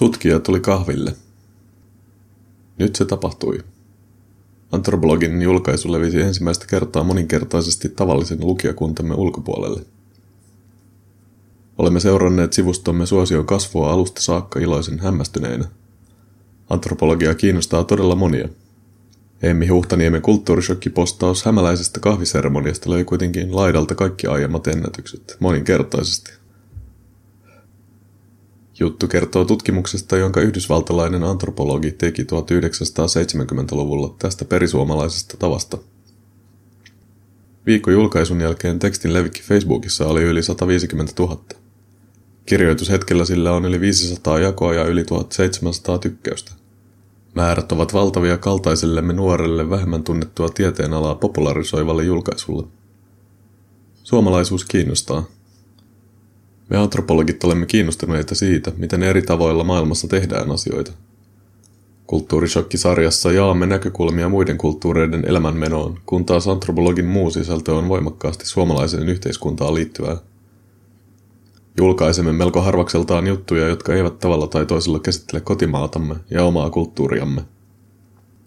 Tutkija tuli kahville. Nyt se tapahtui. Antropologin julkaisu levisi ensimmäistä kertaa moninkertaisesti tavallisen lukijakuntamme ulkopuolelle. Olemme seuranneet sivustomme suosion kasvua alusta saakka iloisen hämmästyneinä. Antropologia kiinnostaa todella monia. Emmi Huhtaniemen kulttuurishokkipostaus hämäläisestä kahviseremoniasta löi kuitenkin laidalta kaikki aiemmat ennätykset, moninkertaisesti. Juttu kertoo tutkimuksesta, jonka yhdysvaltalainen antropologi teki 1970-luvulla tästä perisuomalaisesta tavasta. Viikko julkaisun jälkeen tekstin levikki Facebookissa oli yli 150 000. Kirjoitushetkellä sillä on yli 500 jakoa ja yli 1700 tykkäystä. Määrät ovat valtavia kaltaisellemme nuorelle vähemmän tunnettua tieteenalaa popularisoivalle julkaisulle. Suomalaisuus kiinnostaa, me antropologit olemme kiinnostuneita siitä, miten eri tavoilla maailmassa tehdään asioita. Kulttuurishokki-sarjassa jaamme näkökulmia muiden kulttuureiden elämänmenoon, kun taas antropologin muu sisältö on voimakkaasti suomalaiseen yhteiskuntaan liittyvää. Julkaisemme melko harvakseltaan juttuja, jotka eivät tavalla tai toisella käsittele kotimaatamme ja omaa kulttuuriamme.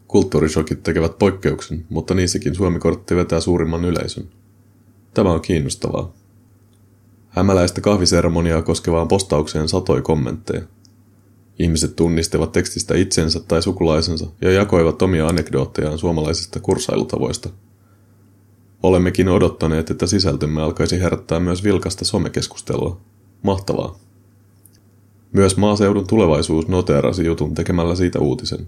Kulttuurishokit tekevät poikkeuksen, mutta niissäkin Suomi-kortti vetää suurimman yleisön. Tämä on kiinnostavaa. Hämäläistä kahviseremoniaa koskevaan postaukseen satoi kommentteja. Ihmiset tunnistivat tekstistä itsensä tai sukulaisensa ja jakoivat omia anekdoottejaan suomalaisista kursailutavoista. Olemmekin odottaneet, että sisältömme alkaisi herättää myös vilkasta somekeskustelua. Mahtavaa. Myös maaseudun tulevaisuus noteerasi jutun tekemällä siitä uutisen.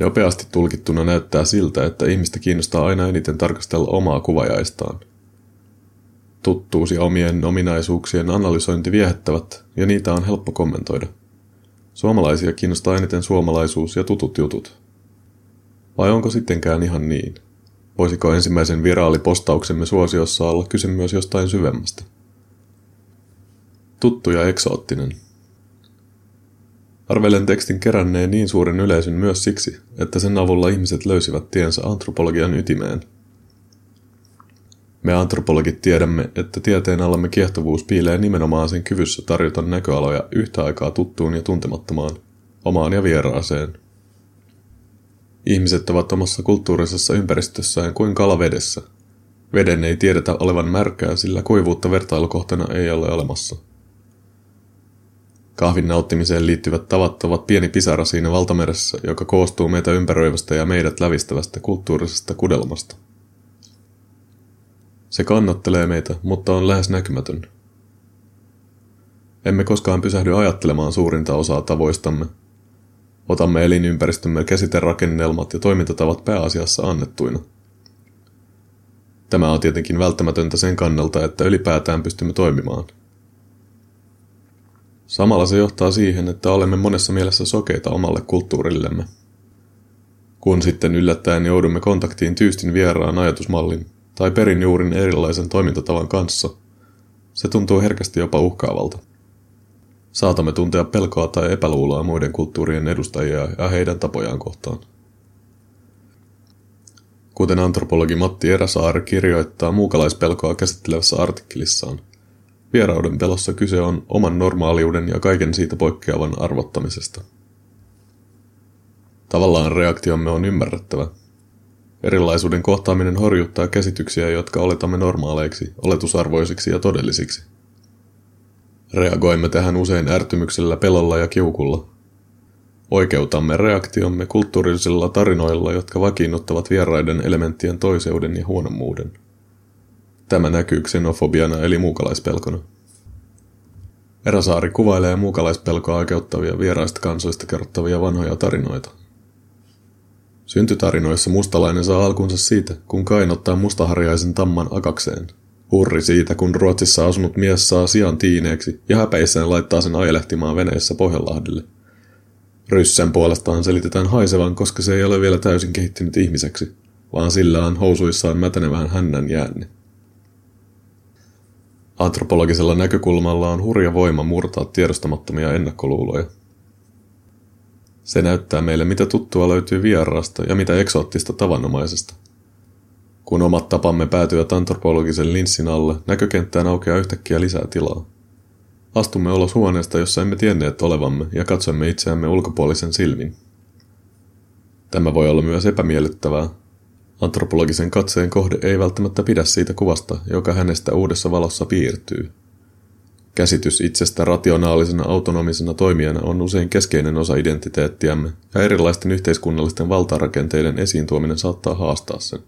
Nopeasti tulkittuna näyttää siltä, että ihmistä kiinnostaa aina eniten tarkastella omaa kuvajaistaan – Tuttuus ja omien ominaisuuksien analysointi viehättävät, ja niitä on helppo kommentoida. Suomalaisia kiinnostaa eniten suomalaisuus ja tutut jutut. Vai onko sittenkään ihan niin? Voisiko ensimmäisen viraalipostauksemme suosiossa olla kyse myös jostain syvemmästä? Tuttu ja eksoottinen. Arvelen tekstin keränneen niin suuren yleisön myös siksi, että sen avulla ihmiset löysivät tiensä antropologian ytimeen – me antropologit tiedämme, että tieteen alamme kiehtovuus piilee nimenomaan sen kyvyssä tarjota näköaloja yhtä aikaa tuttuun ja tuntemattomaan, omaan ja vieraaseen. Ihmiset ovat omassa kulttuurisessa ympäristössään kuin kala vedessä. Veden ei tiedetä olevan märkää, sillä kuivuutta vertailukohtana ei ole olemassa. Kahvin nauttimiseen liittyvät tavat ovat pieni pisara siinä valtameressä, joka koostuu meitä ympäröivästä ja meidät lävistävästä kulttuurisesta kudelmasta. Se kannattelee meitä, mutta on lähes näkymätön. Emme koskaan pysähdy ajattelemaan suurinta osaa tavoistamme. Otamme elinympäristömme käsiterakennelmat ja toimintatavat pääasiassa annettuina. Tämä on tietenkin välttämätöntä sen kannalta, että ylipäätään pystymme toimimaan. Samalla se johtaa siihen, että olemme monessa mielessä sokeita omalle kulttuurillemme. Kun sitten yllättäen joudumme kontaktiin tyystin vieraan ajatusmallin, tai perin juurin erilaisen toimintatavan kanssa, se tuntuu herkästi jopa uhkaavalta. Saatamme tuntea pelkoa tai epäluuloa muiden kulttuurien edustajia ja heidän tapojaan kohtaan. Kuten antropologi Matti Eräsaari kirjoittaa muukalaispelkoa käsittelevässä artikkelissaan, vierauden pelossa kyse on oman normaaliuden ja kaiken siitä poikkeavan arvottamisesta. Tavallaan reaktiomme on ymmärrettävä, Erilaisuuden kohtaaminen horjuttaa käsityksiä, jotka oletamme normaaleiksi, oletusarvoisiksi ja todellisiksi. Reagoimme tähän usein ärtymyksellä, pelolla ja kiukulla. Oikeutamme reaktiomme kulttuurillisilla tarinoilla, jotka vakiinnuttavat vieraiden elementtien toiseuden ja huonommuuden. Tämä näkyy xenofobiana eli muukalaispelkona. Eräsaari kuvailee muukalaispelkoa oikeuttavia vieraista kansoista kerrottavia vanhoja tarinoita – Syntytarinoissa mustalainen saa alkunsa siitä, kun Kain ottaa mustaharjaisen tamman akakseen. Hurri siitä, kun Ruotsissa asunut mies saa sian tiineeksi ja häpeissään laittaa sen ajelehtimaan veneessä Pohjanlahdelle. Ryssän puolestaan selitetään haisevan, koska se ei ole vielä täysin kehittynyt ihmiseksi, vaan sillä on housuissaan mätänevän hännän jäänne. Antropologisella näkökulmalla on hurja voima murtaa tiedostamattomia ennakkoluuloja. Se näyttää meille, mitä tuttua löytyy vieraasta ja mitä eksoottista tavanomaisesta. Kun omat tapamme päätyvät antropologisen linssin alle, näkökenttään aukeaa yhtäkkiä lisää tilaa. Astumme ulos huoneesta, jossa emme tienneet olevamme, ja katsoimme itseämme ulkopuolisen silmin. Tämä voi olla myös epämiellyttävää. Antropologisen katseen kohde ei välttämättä pidä siitä kuvasta, joka hänestä uudessa valossa piirtyy. Käsitys itsestä rationaalisena autonomisena toimijana on usein keskeinen osa identiteettiämme, ja erilaisten yhteiskunnallisten valtarakenteiden esiin tuominen saattaa haastaa sen.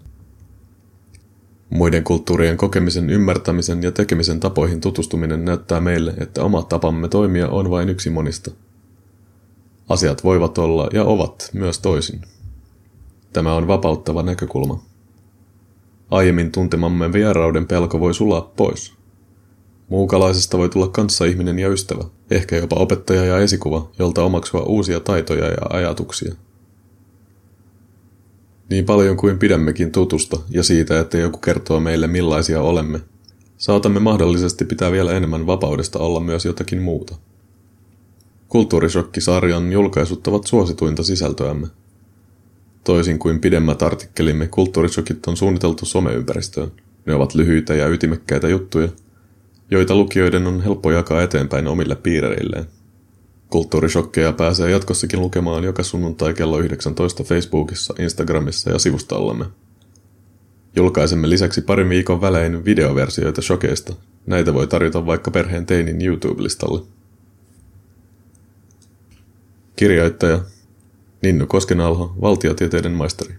Muiden kulttuurien kokemisen, ymmärtämisen ja tekemisen tapoihin tutustuminen näyttää meille, että oma tapamme toimia on vain yksi monista. Asiat voivat olla ja ovat myös toisin. Tämä on vapauttava näkökulma. Aiemmin tuntemamme vierauden pelko voi sulaa pois. Muukalaisesta voi tulla kanssaihminen ja ystävä, ehkä jopa opettaja ja esikuva, jolta omaksua uusia taitoja ja ajatuksia – niin paljon kuin pidämmekin tutusta ja siitä, että joku kertoo meille millaisia olemme, saatamme mahdollisesti pitää vielä enemmän vapaudesta olla myös jotakin muuta. Kulttuurishokkisarjan julkaisut ovat suosituinta sisältöämme. Toisin kuin pidemmät artikkelimme, kulttuurishokit on suunniteltu someympäristöön. Ne ovat lyhyitä ja ytimekkäitä juttuja, joita lukijoiden on helppo jakaa eteenpäin omille piireilleen. Kulttuurishokkeja pääsee jatkossakin lukemaan joka sunnuntai kello 19 Facebookissa, Instagramissa ja sivustollamme. Julkaisemme lisäksi parin viikon välein videoversioita shokeista. Näitä voi tarjota vaikka perheen teinin YouTube-listalle. Kirjoittaja Ninnu Koskenalho, valtiotieteiden maisteri.